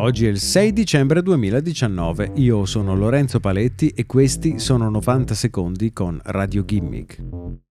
Oggi è il 6 dicembre 2019, io sono Lorenzo Paletti e questi sono 90 secondi con Radio Gimmick.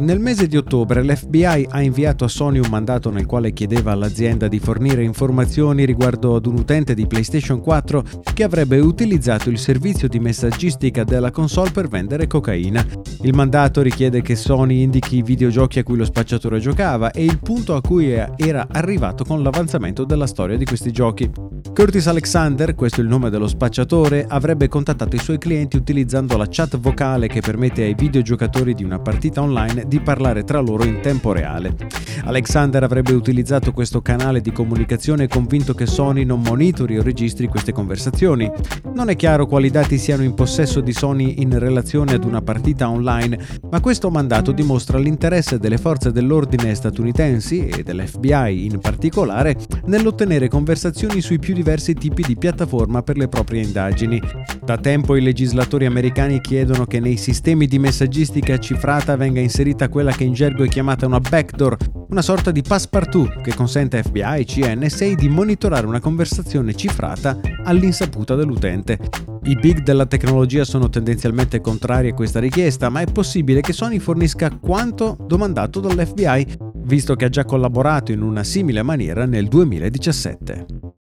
Nel mese di ottobre l'FBI ha inviato a Sony un mandato nel quale chiedeva all'azienda di fornire informazioni riguardo ad un utente di PlayStation 4 che avrebbe utilizzato il servizio di messaggistica della console per vendere cocaina. Il mandato richiede che Sony indichi i videogiochi a cui lo spacciatore giocava e il punto a cui era arrivato con l'avanzamento della storia di questi giochi. Curtis Alexander, questo è il nome dello spacciatore, avrebbe contattato i suoi clienti utilizzando la chat vocale che permette ai videogiocatori di una partita online di parlare tra loro in tempo reale. Alexander avrebbe utilizzato questo canale di comunicazione convinto che Sony non monitori o registri queste conversazioni. Non è chiaro quali dati siano in possesso di Sony in relazione ad una partita online, ma questo mandato dimostra l'interesse delle forze dell'ordine statunitensi e dell'FBI in particolare nell'ottenere conversazioni sui più diversi tipi di piattaforma per le proprie indagini. Da tempo i legislatori americani chiedono che nei sistemi di messaggistica cifrata venga inserita quella che in gergo è chiamata una backdoor, una sorta di passepartout che consente a FBI, e NSA di monitorare una conversazione cifrata all'insaputa dell'utente. I big della tecnologia sono tendenzialmente contrari a questa richiesta, ma è possibile che Sony fornisca quanto domandato dall'FBI, visto che ha già collaborato in una simile maniera nel 2017.